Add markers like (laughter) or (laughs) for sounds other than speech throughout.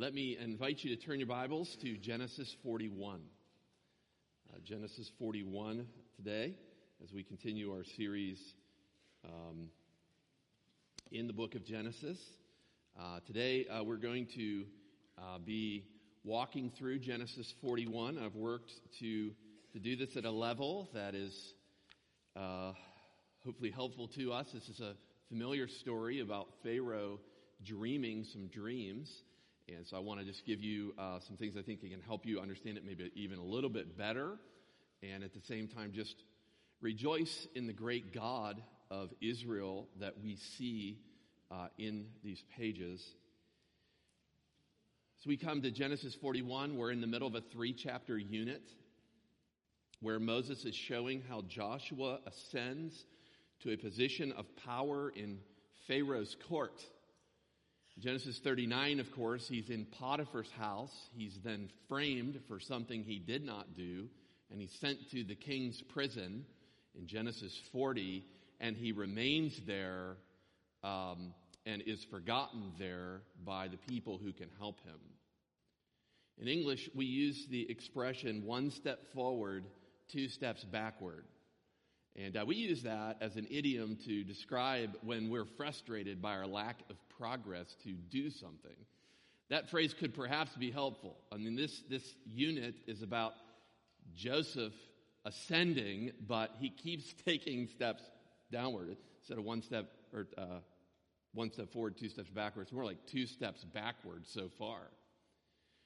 let me invite you to turn your Bibles to Genesis 41. Uh, Genesis 41 today, as we continue our series um, in the book of Genesis. Uh, today, uh, we're going to uh, be walking through Genesis 41. I've worked to, to do this at a level that is uh, hopefully helpful to us. This is a familiar story about Pharaoh dreaming some dreams. And so I want to just give you uh, some things I think can help you understand it maybe even a little bit better. And at the same time, just rejoice in the great God of Israel that we see uh, in these pages. So we come to Genesis 41. We're in the middle of a three chapter unit where Moses is showing how Joshua ascends to a position of power in Pharaoh's court. Genesis 39, of course, he's in Potiphar's house. He's then framed for something he did not do, and he's sent to the king's prison in Genesis 40, and he remains there um, and is forgotten there by the people who can help him. In English, we use the expression one step forward, two steps backward. And uh, we use that as an idiom to describe when we're frustrated by our lack of progress to do something. That phrase could perhaps be helpful. I mean, this, this unit is about Joseph ascending, but he keeps (laughs) taking steps downward instead of one step or uh, one step forward, two steps backwards. More like two steps backward so far.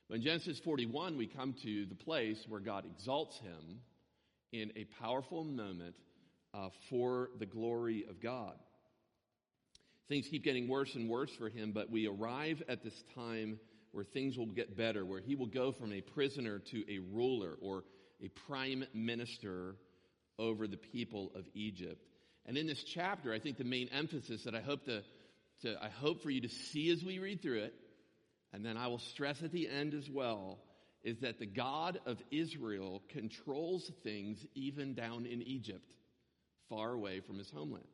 But in Genesis 41, we come to the place where God exalts him in a powerful moment uh, for the glory of God. Things keep getting worse and worse for him, but we arrive at this time where things will get better, where he will go from a prisoner to a ruler or a prime minister over the people of Egypt. And in this chapter, I think the main emphasis that I hope to, to I hope for you to see as we read through it, and then I will stress at the end as well, is that the God of Israel controls things even down in Egypt far away from his homeland.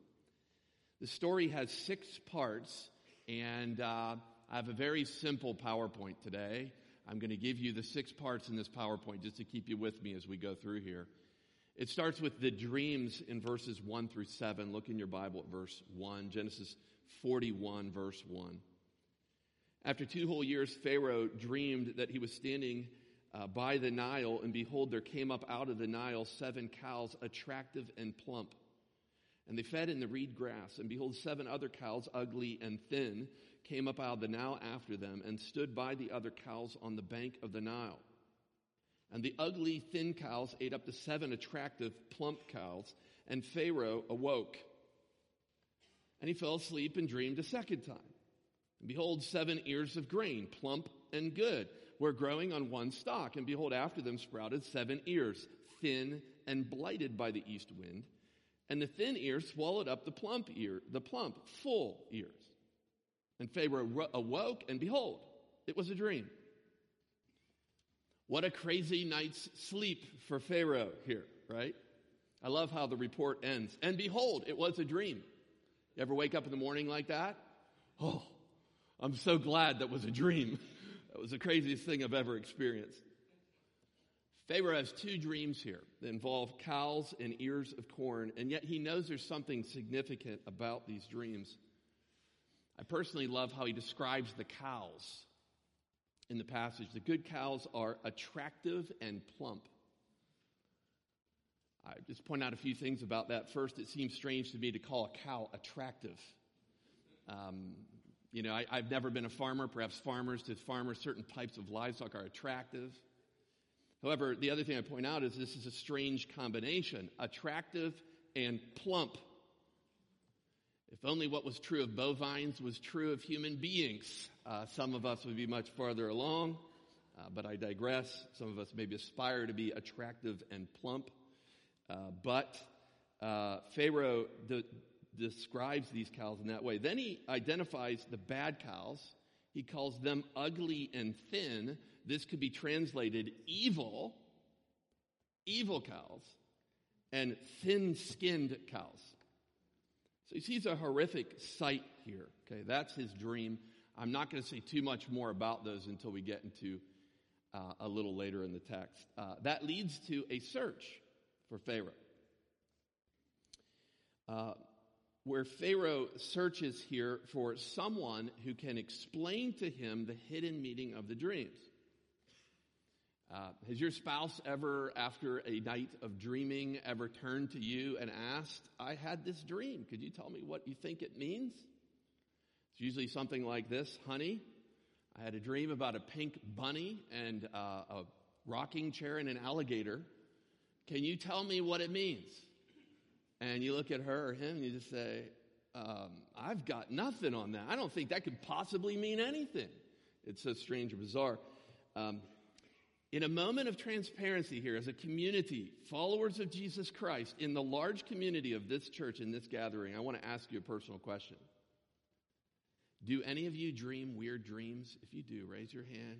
The story has six parts, and uh, I have a very simple PowerPoint today. I'm going to give you the six parts in this PowerPoint just to keep you with me as we go through here. It starts with the dreams in verses 1 through 7. Look in your Bible at verse 1, Genesis 41, verse 1. After two whole years, Pharaoh dreamed that he was standing uh, by the Nile, and behold, there came up out of the Nile seven cows, attractive and plump. And they fed in the reed grass. And behold, seven other cows, ugly and thin, came up out of the Nile after them and stood by the other cows on the bank of the Nile. And the ugly, thin cows ate up the seven attractive, plump cows. And Pharaoh awoke. And he fell asleep and dreamed a second time. And behold, seven ears of grain, plump and good, were growing on one stalk. And behold, after them sprouted seven ears, thin and blighted by the east wind and the thin ear swallowed up the plump ear, the plump, full ears. And Pharaoh awoke, and behold, it was a dream. What a crazy night's sleep for Pharaoh here, right? I love how the report ends. And behold, it was a dream. You ever wake up in the morning like that? Oh, I'm so glad that was a dream. (laughs) That was the craziest thing I've ever experienced. Pharaoh has two dreams here that involve cows and ears of corn, and yet he knows there's something significant about these dreams. I personally love how he describes the cows in the passage. The good cows are attractive and plump. I just point out a few things about that. First, it seems strange to me to call a cow attractive. Um, you know, I, I've never been a farmer. Perhaps farmers to farmers, certain types of livestock are attractive. However, the other thing I point out is this is a strange combination attractive and plump. If only what was true of bovines was true of human beings, uh, some of us would be much farther along, uh, but I digress. Some of us maybe aspire to be attractive and plump. Uh, but uh, Pharaoh de- describes these cows in that way. Then he identifies the bad cows he calls them ugly and thin. This could be translated evil, evil cows, and thin skinned cows. So he sees a horrific sight here. Okay, that's his dream. I'm not going to say too much more about those until we get into uh, a little later in the text. Uh, that leads to a search for Pharaoh. Uh, where Pharaoh searches here for someone who can explain to him the hidden meaning of the dreams. Uh, has your spouse ever, after a night of dreaming, ever turned to you and asked, I had this dream. Could you tell me what you think it means? It's usually something like this Honey, I had a dream about a pink bunny and uh, a rocking chair and an alligator. Can you tell me what it means? And you look at her or him and you just say, um, I've got nothing on that. I don't think that could possibly mean anything. It's so strange or bizarre. Um, in a moment of transparency here, as a community, followers of Jesus Christ, in the large community of this church, in this gathering, I want to ask you a personal question. Do any of you dream weird dreams? If you do, raise your hand.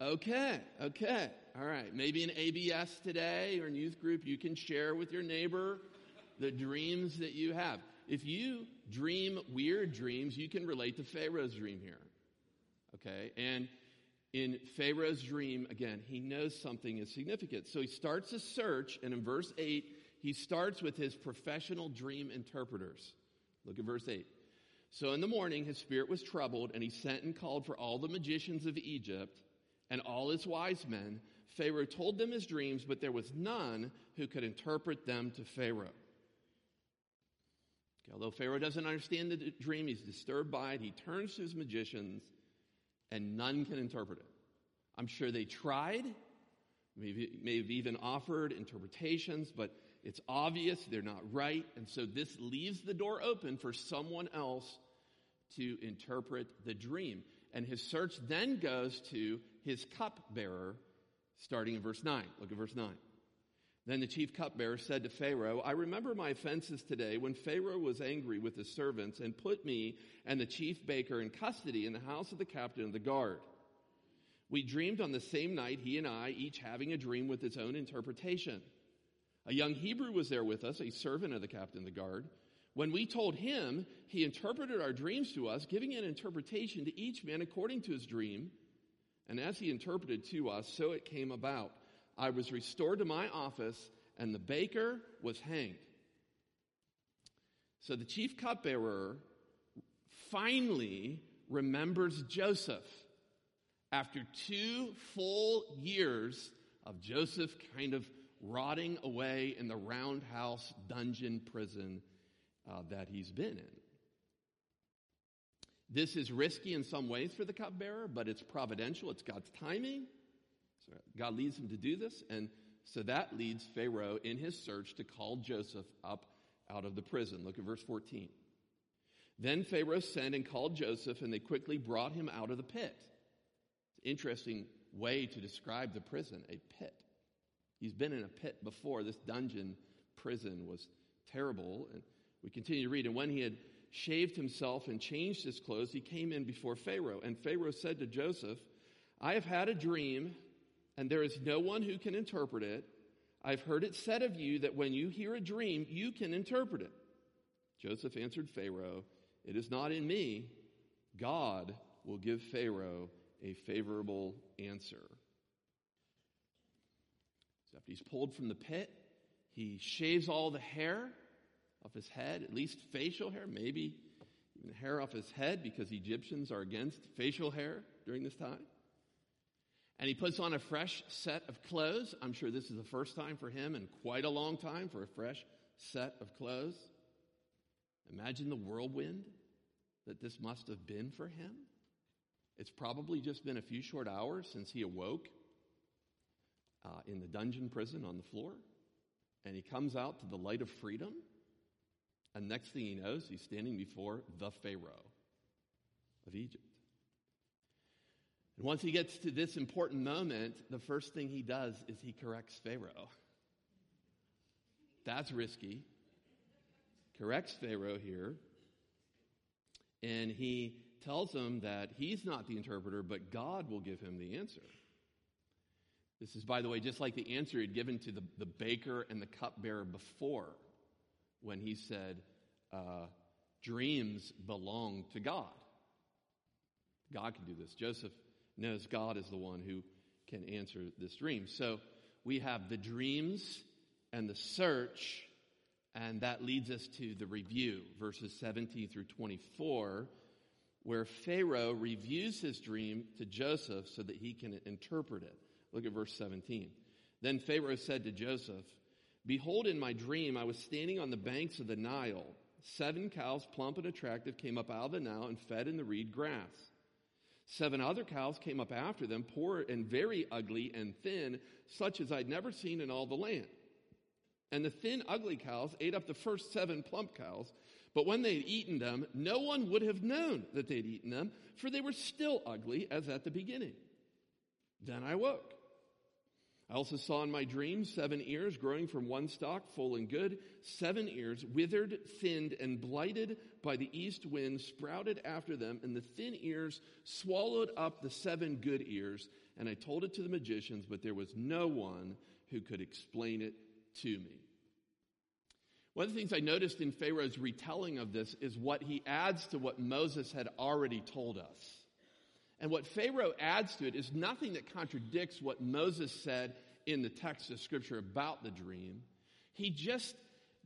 Okay, okay, all right. Maybe in ABS today or in youth group, you can share with your neighbor the dreams that you have. If you dream weird dreams, you can relate to Pharaoh's dream here. Okay, and in Pharaoh's dream, again, he knows something is significant. So he starts a search, and in verse 8, he starts with his professional dream interpreters. Look at verse 8. So in the morning, his spirit was troubled, and he sent and called for all the magicians of Egypt and all his wise men. Pharaoh told them his dreams, but there was none who could interpret them to Pharaoh. Okay, although Pharaoh doesn't understand the dream, he's disturbed by it. He turns to his magicians, and none can interpret it. I'm sure they tried, maybe, may have even offered interpretations, but it's obvious they're not right. And so this leaves the door open for someone else to interpret the dream. And his search then goes to his cupbearer, starting in verse 9. Look at verse 9. Then the chief cupbearer said to Pharaoh, I remember my offenses today when Pharaoh was angry with his servants and put me and the chief baker in custody in the house of the captain of the guard. We dreamed on the same night, he and I, each having a dream with its own interpretation. A young Hebrew was there with us, a servant of the captain of the guard. When we told him, he interpreted our dreams to us, giving an interpretation to each man according to his dream. And as he interpreted to us, so it came about. I was restored to my office, and the baker was hanged. So the chief cupbearer finally remembers Joseph after two full years of Joseph kind of rotting away in the roundhouse dungeon prison uh, that he's been in. This is risky in some ways for the cupbearer, but it's providential. It's God's timing. God leads him to do this, and so that leads Pharaoh in his search to call Joseph up out of the prison. Look at verse 14. Then Pharaoh sent and called Joseph, and they quickly brought him out of the pit. Interesting way to describe the prison, a pit. He's been in a pit before. This dungeon prison was terrible. And we continue to read. And when he had shaved himself and changed his clothes, he came in before Pharaoh. And Pharaoh said to Joseph, I have had a dream, and there is no one who can interpret it. I've heard it said of you that when you hear a dream, you can interpret it. Joseph answered Pharaoh, It is not in me. God will give Pharaoh a favorable answer. So after he's pulled from the pit, he shaves all the hair off his head, at least facial hair, maybe even the hair off his head because Egyptians are against facial hair during this time. And he puts on a fresh set of clothes. I'm sure this is the first time for him in quite a long time for a fresh set of clothes. Imagine the whirlwind that this must have been for him. It's probably just been a few short hours since he awoke uh, in the dungeon prison on the floor. And he comes out to the light of freedom. And next thing he knows, he's standing before the Pharaoh of Egypt. And once he gets to this important moment, the first thing he does is he corrects Pharaoh. That's risky. Corrects Pharaoh here. And he tells him that he's not the interpreter, but God will give him the answer. This is, by the way, just like the answer he'd given to the, the baker and the cupbearer before when he said, uh, Dreams belong to God. God can do this. Joseph knows God is the one who can answer this dream. So we have the dreams and the search, and that leads us to the review, verses 17 through 24, where Pharaoh reviews his dream to Joseph so that he can interpret it. Look at verse 17. Then Pharaoh said to Joseph, Behold, in my dream, I was standing on the banks of the Nile. Seven cows, plump and attractive, came up out of the Nile and fed in the reed grass. Seven other cows came up after them, poor and very ugly and thin, such as I'd never seen in all the land. And the thin, ugly cows ate up the first seven plump cows. But when they had eaten them, no one would have known that they'd eaten them, for they were still ugly as at the beginning. Then I woke. I also saw in my dream seven ears growing from one stalk, full and good, seven ears withered, thinned, and blighted by the east wind sprouted after them, and the thin ears swallowed up the seven good ears. And I told it to the magicians, but there was no one who could explain it to me. One of the things I noticed in Pharaoh's retelling of this is what he adds to what Moses had already told us. And what Pharaoh adds to it is nothing that contradicts what Moses said in the text of Scripture about the dream. He just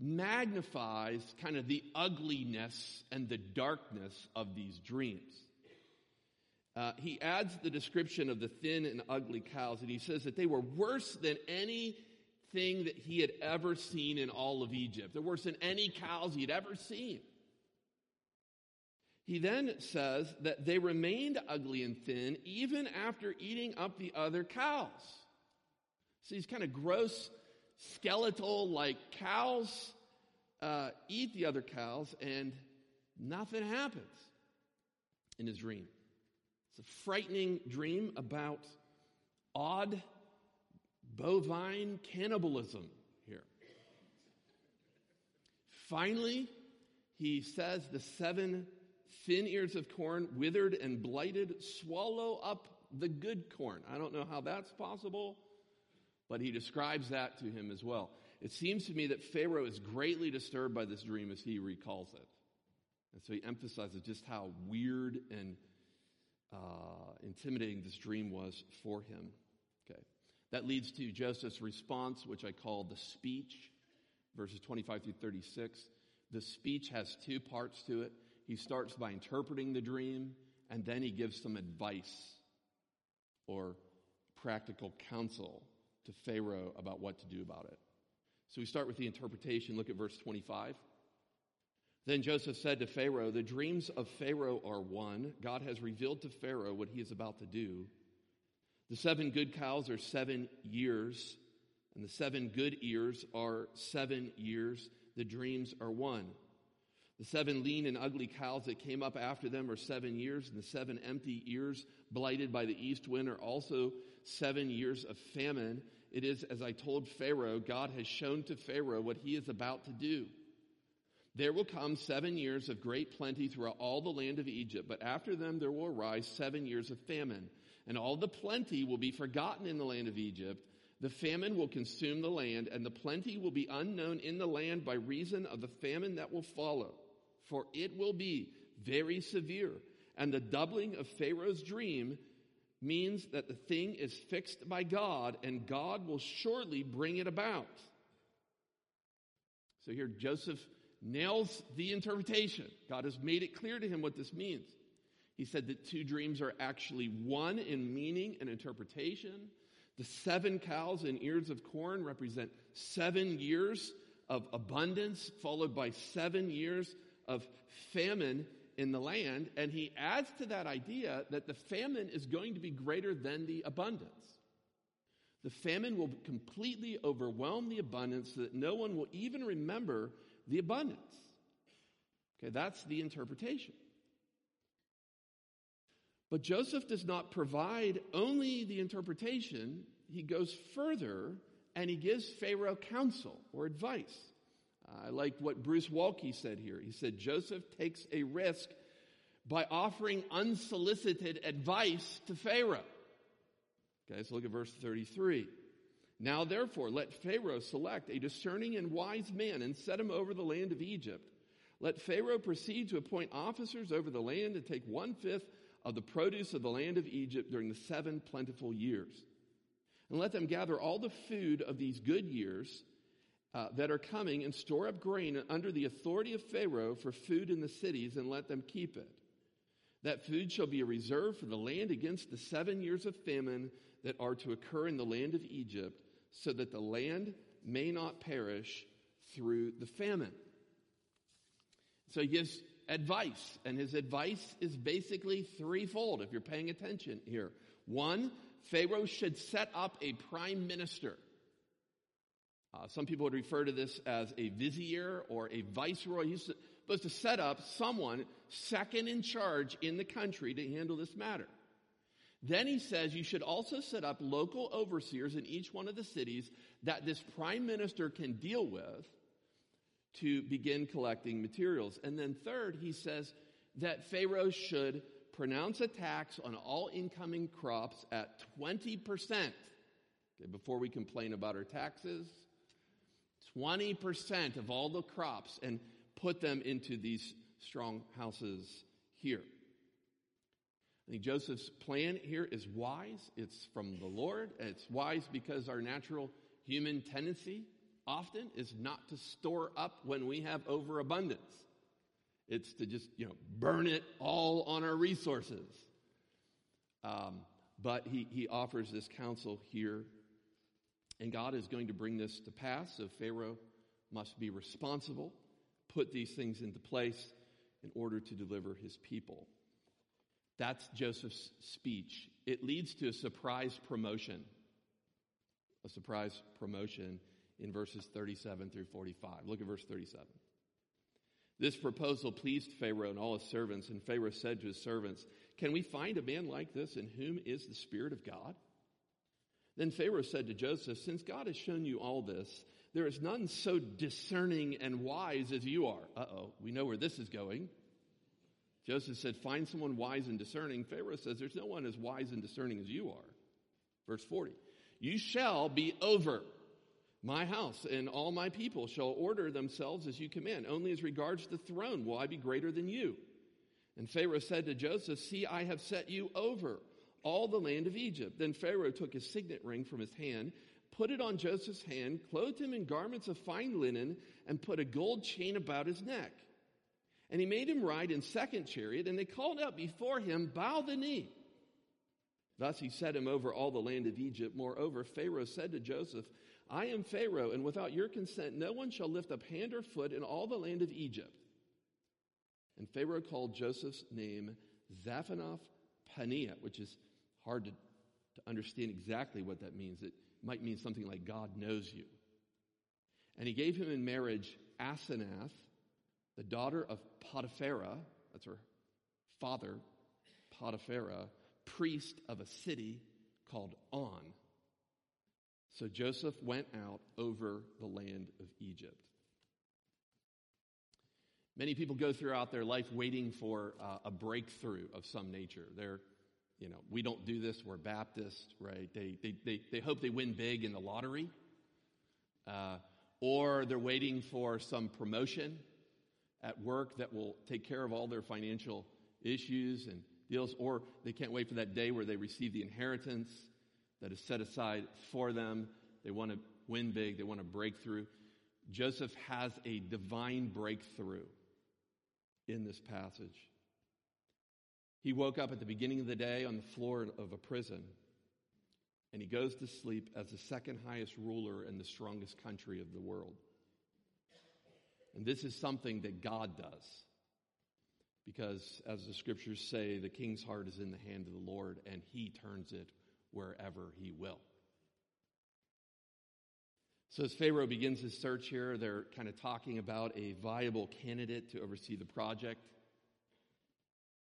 magnifies kind of the ugliness and the darkness of these dreams. Uh, he adds the description of the thin and ugly cows, and he says that they were worse than anything that he had ever seen in all of Egypt. They're worse than any cows he'd ever seen. He then says that they remained ugly and thin even after eating up the other cows. So these kind of gross, skeletal like cows uh, eat the other cows and nothing happens in his dream. It's a frightening dream about odd bovine cannibalism here. Finally, he says the seven thin ears of corn, withered and blighted, swallow up the good corn. I don't know how that's possible, but he describes that to him as well. It seems to me that Pharaoh is greatly disturbed by this dream as he recalls it. And so he emphasizes just how weird and uh, intimidating this dream was for him. Okay. That leads to Joseph's response, which I call the speech, verses 25 through 36. The speech has two parts to it he starts by interpreting the dream, and then he gives some advice or practical counsel to Pharaoh about what to do about it. So we start with the interpretation. Look at verse 25. Then Joseph said to Pharaoh, The dreams of Pharaoh are one. God has revealed to Pharaoh what he is about to do. The seven good cows are seven years, and the seven good ears are seven years. The dreams are one. The seven lean and ugly cows that came up after them are seven years, and the seven empty ears blighted by the east wind are also seven years of famine. It is, as I told Pharaoh, God has shown to Pharaoh what he is about to do. There will come seven years of great plenty throughout all the land of Egypt, but after them there will arise seven years of famine, and all the plenty will be forgotten in the land of Egypt. The famine will consume the land, and the plenty will be unknown in the land by reason of the famine that will follow for it will be very severe. And the doubling of Pharaoh's dream means that the thing is fixed by God and God will surely bring it about. So here Joseph nails the interpretation. God has made it clear to him what this means. He said that two dreams are actually one in meaning and interpretation. The seven cows and ears of corn represent seven years of abundance, followed by seven years of famine in the land, and he adds to that idea that the famine is going to be greater than the abundance. The famine will completely overwhelm the abundance so that no one will even remember the abundance. Okay, that's the interpretation. But Joseph does not provide only the interpretation, he goes further and he gives Pharaoh counsel or advice. I like what Bruce Waltke said here. He said, Joseph takes a risk by offering unsolicited advice to Pharaoh. Okay, so look at verse 33. Now therefore, let Pharaoh select a discerning and wise man and set him over the land of Egypt. Let Pharaoh proceed to appoint officers over the land and take one fifth of the produce of the land of Egypt during the seven plentiful years. And let them gather all the food of these good years uh, that are coming and store up grain under the authority of Pharaoh for food in the cities and let them keep it. That food shall be a reserve for the land against the seven years of famine that are to occur in the land of Egypt, so that the land may not perish through the famine. So he gives advice, and his advice is basically threefold if you're paying attention here. One, Pharaoh should set up a prime minister. Uh, some people would refer to this as a vizier or a viceroy. He's supposed to set up someone second in charge in the country to handle this matter. Then he says you should also set up local overseers in each one of the cities that this prime minister can deal with to begin collecting materials. And then third, he says that Pharaoh should pronounce a tax on all incoming crops at 20%. Okay, before we complain about our taxes, 20% of all the crops and put them into these strong houses here. I think Joseph's plan here is wise. It's from the Lord. It's wise because our natural human tendency often is not to store up when we have overabundance. It's to just, you know, burn it all on our resources. Um, but he, he offers this counsel here, and God is going to bring this to pass. So Pharaoh must be responsible, put these things into place in order to deliver his people. That's Joseph's speech. It leads to a surprise promotion. A surprise promotion in verses 37 through 45. Look at verse 37. This proposal pleased Pharaoh and all his servants, and Pharaoh said to his servants, Can we find a man like this in whom is the Spirit of God? Then Pharaoh said to Joseph, Since God has shown you all this, there is none so discerning and wise as you are. Uh oh, we know where this is going. Joseph said, Find someone wise and discerning. Pharaoh says, There's no one as wise and discerning as you are. Verse 40 You shall be over my house, and all my people shall order themselves as you command. Only as regards the throne will I be greater than you. And Pharaoh said to Joseph, See, I have set you over all the land of Egypt. Then Pharaoh took his signet ring from his hand, put it on Joseph's hand, clothed him in garments of fine linen, and put a gold chain about his neck. And he made him ride in second chariot, and they called out before him, Bow the knee. Thus he set him over all the land of Egypt. Moreover, Pharaoh said to Joseph, I am Pharaoh, and without your consent, no one shall lift up hand or foot in all the land of Egypt. And Pharaoh called Joseph's name Zaphenath Paneah, which is hard to, to understand exactly what that means. It might mean something like God knows you. And he gave him in marriage Asenath, the daughter of Potiphera, that's her father, Potiphera, priest of a city called On. So Joseph went out over the land of Egypt. Many people go throughout their life waiting for uh, a breakthrough of some nature. They're, you know, we don't do this, we're Baptist, right? They, they, they, they hope they win big in the lottery. Uh, or they're waiting for some promotion at work that will take care of all their financial issues and deals, or they can't wait for that day where they receive the inheritance that is set aside for them. They want to win big, they want to break through. Joseph has a divine breakthrough in this passage. He woke up at the beginning of the day on the floor of a prison, and he goes to sleep as the second highest ruler in the strongest country of the world. And this is something that God does. Because, as the scriptures say, the king's heart is in the hand of the Lord, and he turns it wherever he will. So, as Pharaoh begins his search here, they're kind of talking about a viable candidate to oversee the project.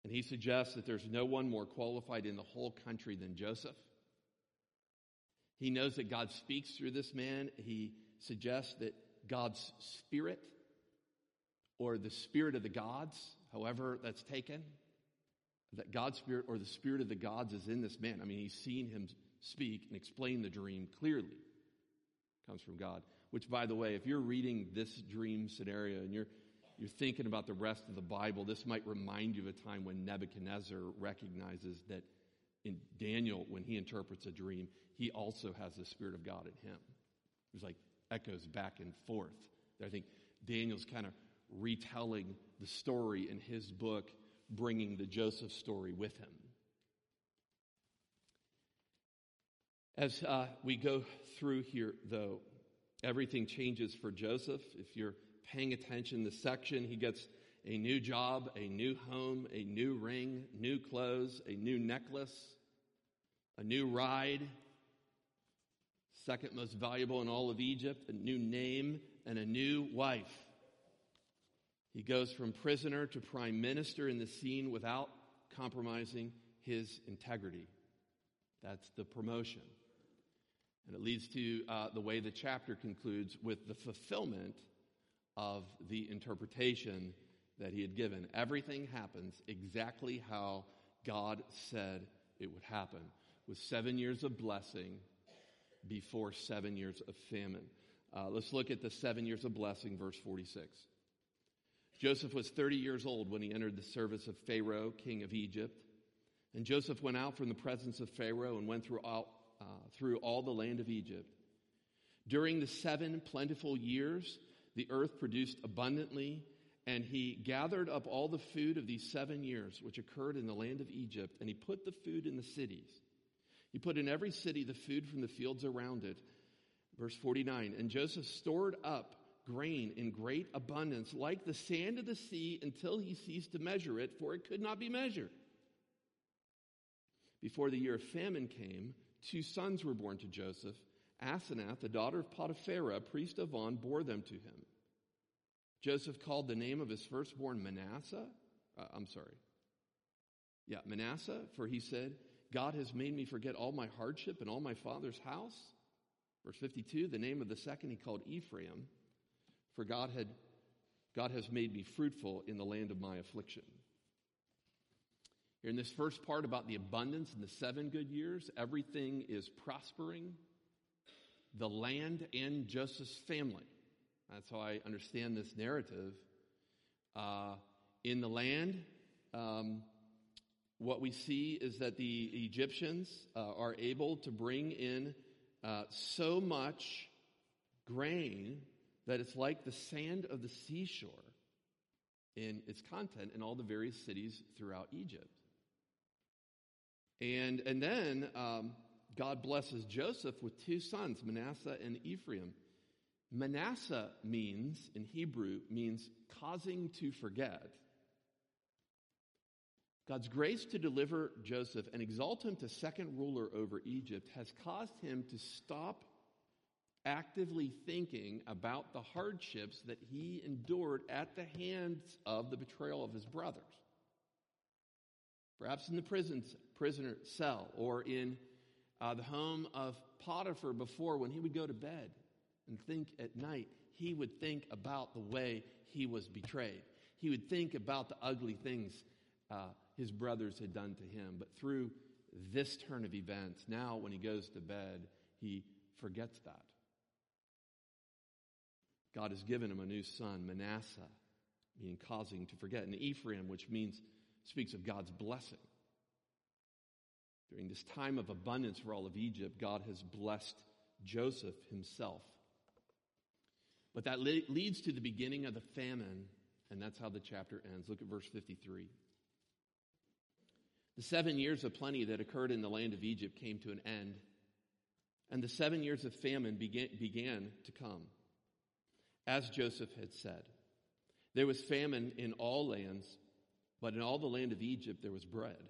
And he suggests that there's no one more qualified in the whole country than Joseph. He knows that God speaks through this man. He suggests that God's spirit or the spirit of the gods, however that's taken, that God's spirit or the spirit of the gods is in this man. I mean, he's seen him speak and explain the dream clearly. It comes from God. Which, by the way, if you're reading this dream scenario and you're you're thinking about the rest of the Bible, this might remind you of a time when Nebuchadnezzar recognizes that in Daniel, when he interprets a dream, he also has the Spirit of God in him. There's like echoes back and forth. I think Daniel's kind of retelling the story in his book, bringing the Joseph story with him. As uh, we go through here, though, everything changes for Joseph. If you're paying attention, the section, he gets a new job, a new home, a new ring, new clothes, a new necklace, a new ride, second most valuable in all of Egypt, a new name, and a new wife. He goes from prisoner to prime minister in the scene without compromising his integrity. That's the promotion. And it leads to uh, the way the chapter concludes with the fulfillment of the interpretation that he had given. Everything happens exactly how God said it would happen, with seven years of blessing before seven years of famine. Uh, let's look at the seven years of blessing, verse 46. Joseph was 30 years old when he entered the service of Pharaoh, king of Egypt. And Joseph went out from the presence of Pharaoh and went through all, uh, through all the land of Egypt. During the seven plentiful years, the earth produced abundantly, and he gathered up all the food of these seven years, which occurred in the land of Egypt, and he put the food in the cities. He put in every city the food from the fields around it. Verse 49 And Joseph stored up grain in great abundance, like the sand of the sea, until he ceased to measure it, for it could not be measured. Before the year of famine came, two sons were born to Joseph. Asenath, the daughter of Potiphera, priest of On, bore them to him. Joseph called the name of his firstborn Manasseh. Uh, I'm sorry. Yeah, Manasseh, for he said, God has made me forget all my hardship and all my father's house. Verse 52, the name of the second he called Ephraim, for God had God has made me fruitful in the land of my affliction. Here in this first part about the abundance and the seven good years, everything is prospering. The land and Joseph's family. That's how I understand this narrative. Uh, in the land, um, what we see is that the Egyptians uh, are able to bring in uh, so much grain that it's like the sand of the seashore in its content in all the various cities throughout Egypt. And, and then um, God blesses Joseph with two sons, Manasseh and Ephraim. Manasseh means, in Hebrew, means causing to forget. God's grace to deliver Joseph and exalt him to second ruler over Egypt has caused him to stop actively thinking about the hardships that he endured at the hands of the betrayal of his brothers. Perhaps in the prison, prisoner cell or in uh, the home of Potiphar before when he would go to bed and think at night, he would think about the way he was betrayed. He would think about the ugly things uh, his brothers had done to him. But through this turn of events, now when he goes to bed, he forgets that. God has given him a new son, Manasseh, meaning causing to forget, and Ephraim, which means speaks of God's blessing. During this time of abundance for all of Egypt, God has blessed Joseph himself. But that le- leads to the beginning of the famine, and that's how the chapter ends. Look at verse 53. The seven years of plenty that occurred in the land of Egypt came to an end, and the seven years of famine began, began to come, as Joseph had said. There was famine in all lands, but in all the land of Egypt there was bread.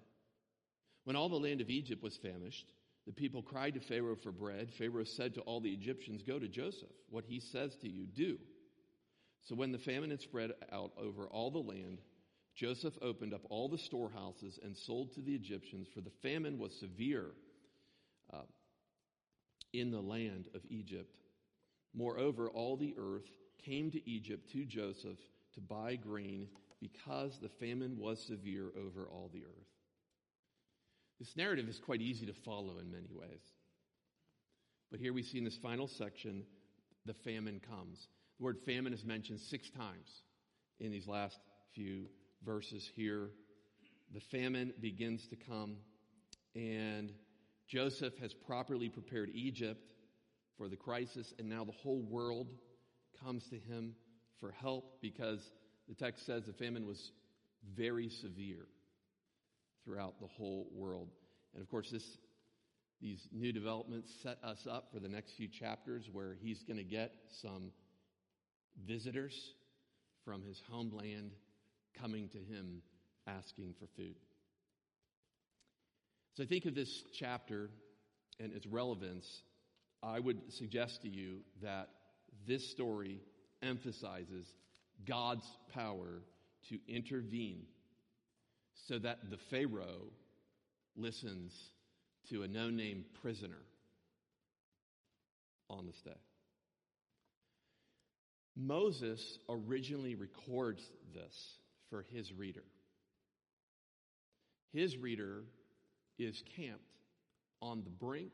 When all the land of Egypt was famished, the people cried to Pharaoh for bread. Pharaoh said to all the Egyptians, Go to Joseph. What he says to you, do. So when the famine had spread out over all the land, Joseph opened up all the storehouses and sold to the Egyptians, for the famine was severe uh, in the land of Egypt. Moreover, all the earth came to Egypt to Joseph to buy grain because the famine was severe over all the earth. This narrative is quite easy to follow in many ways. But here we see in this final section, the famine comes. The word famine is mentioned six times in these last few verses here. The famine begins to come, and Joseph has properly prepared Egypt for the crisis, and now the whole world comes to him for help because the text says the famine was very severe throughout the whole world. And of course, this, these new developments set us up for the next few chapters where he's going to get some visitors from his homeland coming to him asking for food. So I think of this chapter and its relevance. I would suggest to you that this story emphasizes God's power to intervene so that the Pharaoh listens to a no name prisoner on this day. Moses originally records this for his reader. His reader is camped on the brink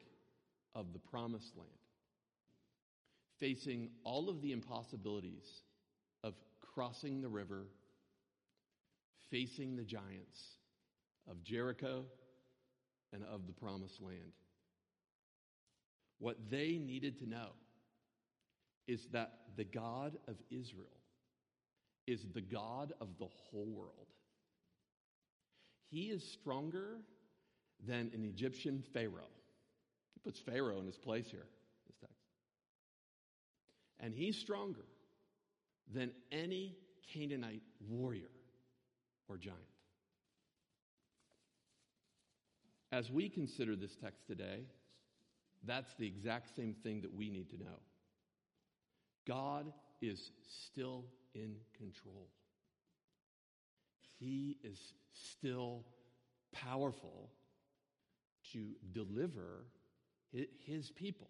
of the promised land, facing all of the impossibilities of crossing the river, facing the giants of Jericho and of the promised land. What they needed to know is that the God of Israel is the God of the whole world. He is stronger than an Egyptian Pharaoh. He puts Pharaoh in his place here, this text. And he's stronger than any Canaanite warrior or giant. As we consider this text today, that's the exact same thing that we need to know. God is still in control. He is still powerful to deliver his people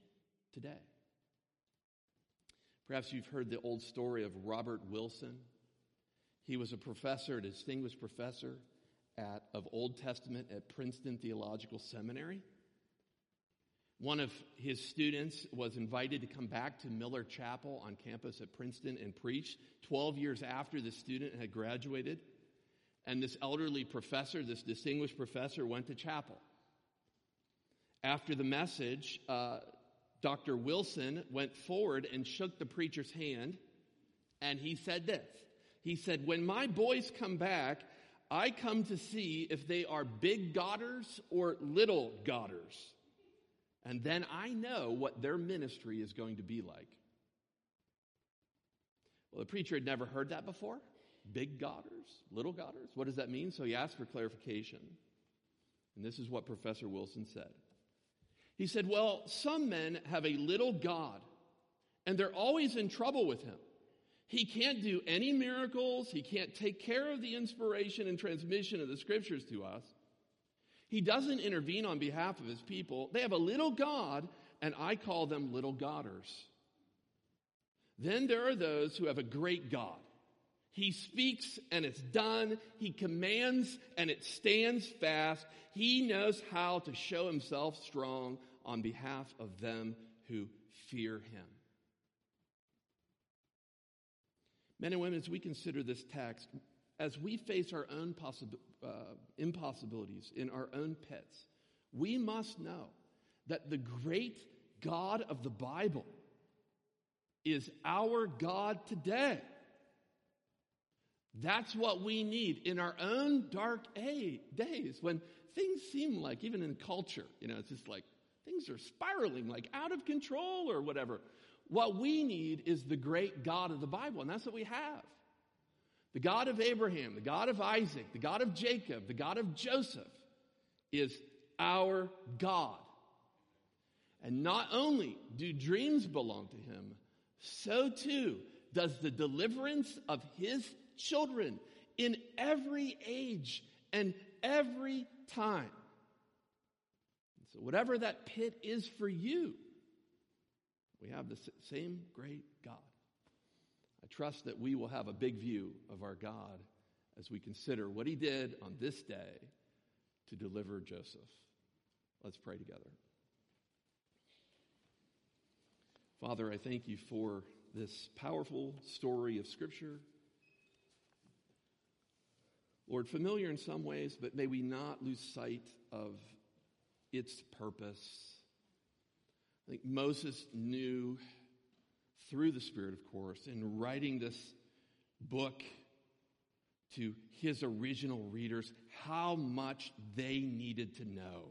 today. Perhaps you've heard the old story of Robert Wilson. He was a professor, a distinguished professor at, of Old Testament at Princeton Theological Seminary. One of his students was invited to come back to Miller Chapel on campus at Princeton and preach 12 years after the student had graduated. And this elderly professor, this distinguished professor, went to chapel. After the message, uh, Dr. Wilson went forward and shook the preacher's hand, and he said this. He said, When my boys come back, I come to see if they are big Godders or little Godders. And then I know what their ministry is going to be like. Well, the preacher had never heard that before. Big Godders, little Godders. What does that mean? So he asked for clarification. And this is what Professor Wilson said. He said, Well, some men have a little God, and they're always in trouble with him. He can't do any miracles, he can't take care of the inspiration and transmission of the scriptures to us. He doesn't intervene on behalf of his people. They have a little God, and I call them little Godders. Then there are those who have a great God. He speaks and it's done. He commands and it stands fast. He knows how to show himself strong on behalf of them who fear him. Men and women, as we consider this text, as we face our own possib- uh, impossibilities in our own pits, we must know that the great God of the Bible is our God today. That's what we need in our own dark days when things seem like, even in culture, you know, it's just like things are spiraling, like out of control or whatever. What we need is the great God of the Bible, and that's what we have. The God of Abraham, the God of Isaac, the God of Jacob, the God of Joseph is our God. And not only do dreams belong to him, so too does the deliverance of his children in every age and every time. So, whatever that pit is for you, we have the same great God. I trust that we will have a big view of our God as we consider what he did on this day to deliver Joseph. Let's pray together. Father, I thank you for this powerful story of Scripture. Lord, familiar in some ways, but may we not lose sight of its purpose. I think Moses knew through the Spirit, of course, in writing this book to his original readers how much they needed to know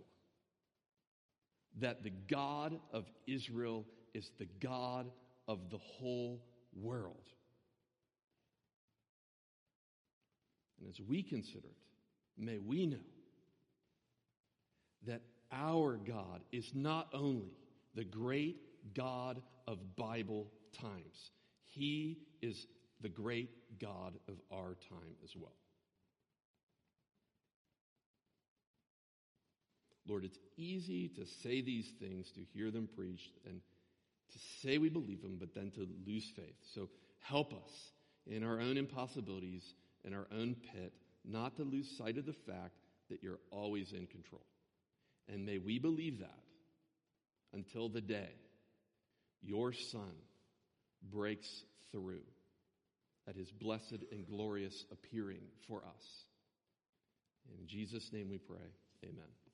that the God of Israel is the God of the whole world. And as we consider it, may we know that our God is not only the great God of Bible times, He is the great God of our time as well. Lord, it's easy to say these things, to hear them preached, and to say we believe them, but then to lose faith. So help us in our own impossibilities, in our own pit, not to lose sight of the fact that you're always in control. And may we believe that until the day your Son breaks through at his blessed and glorious appearing for us. In Jesus' name we pray. Amen.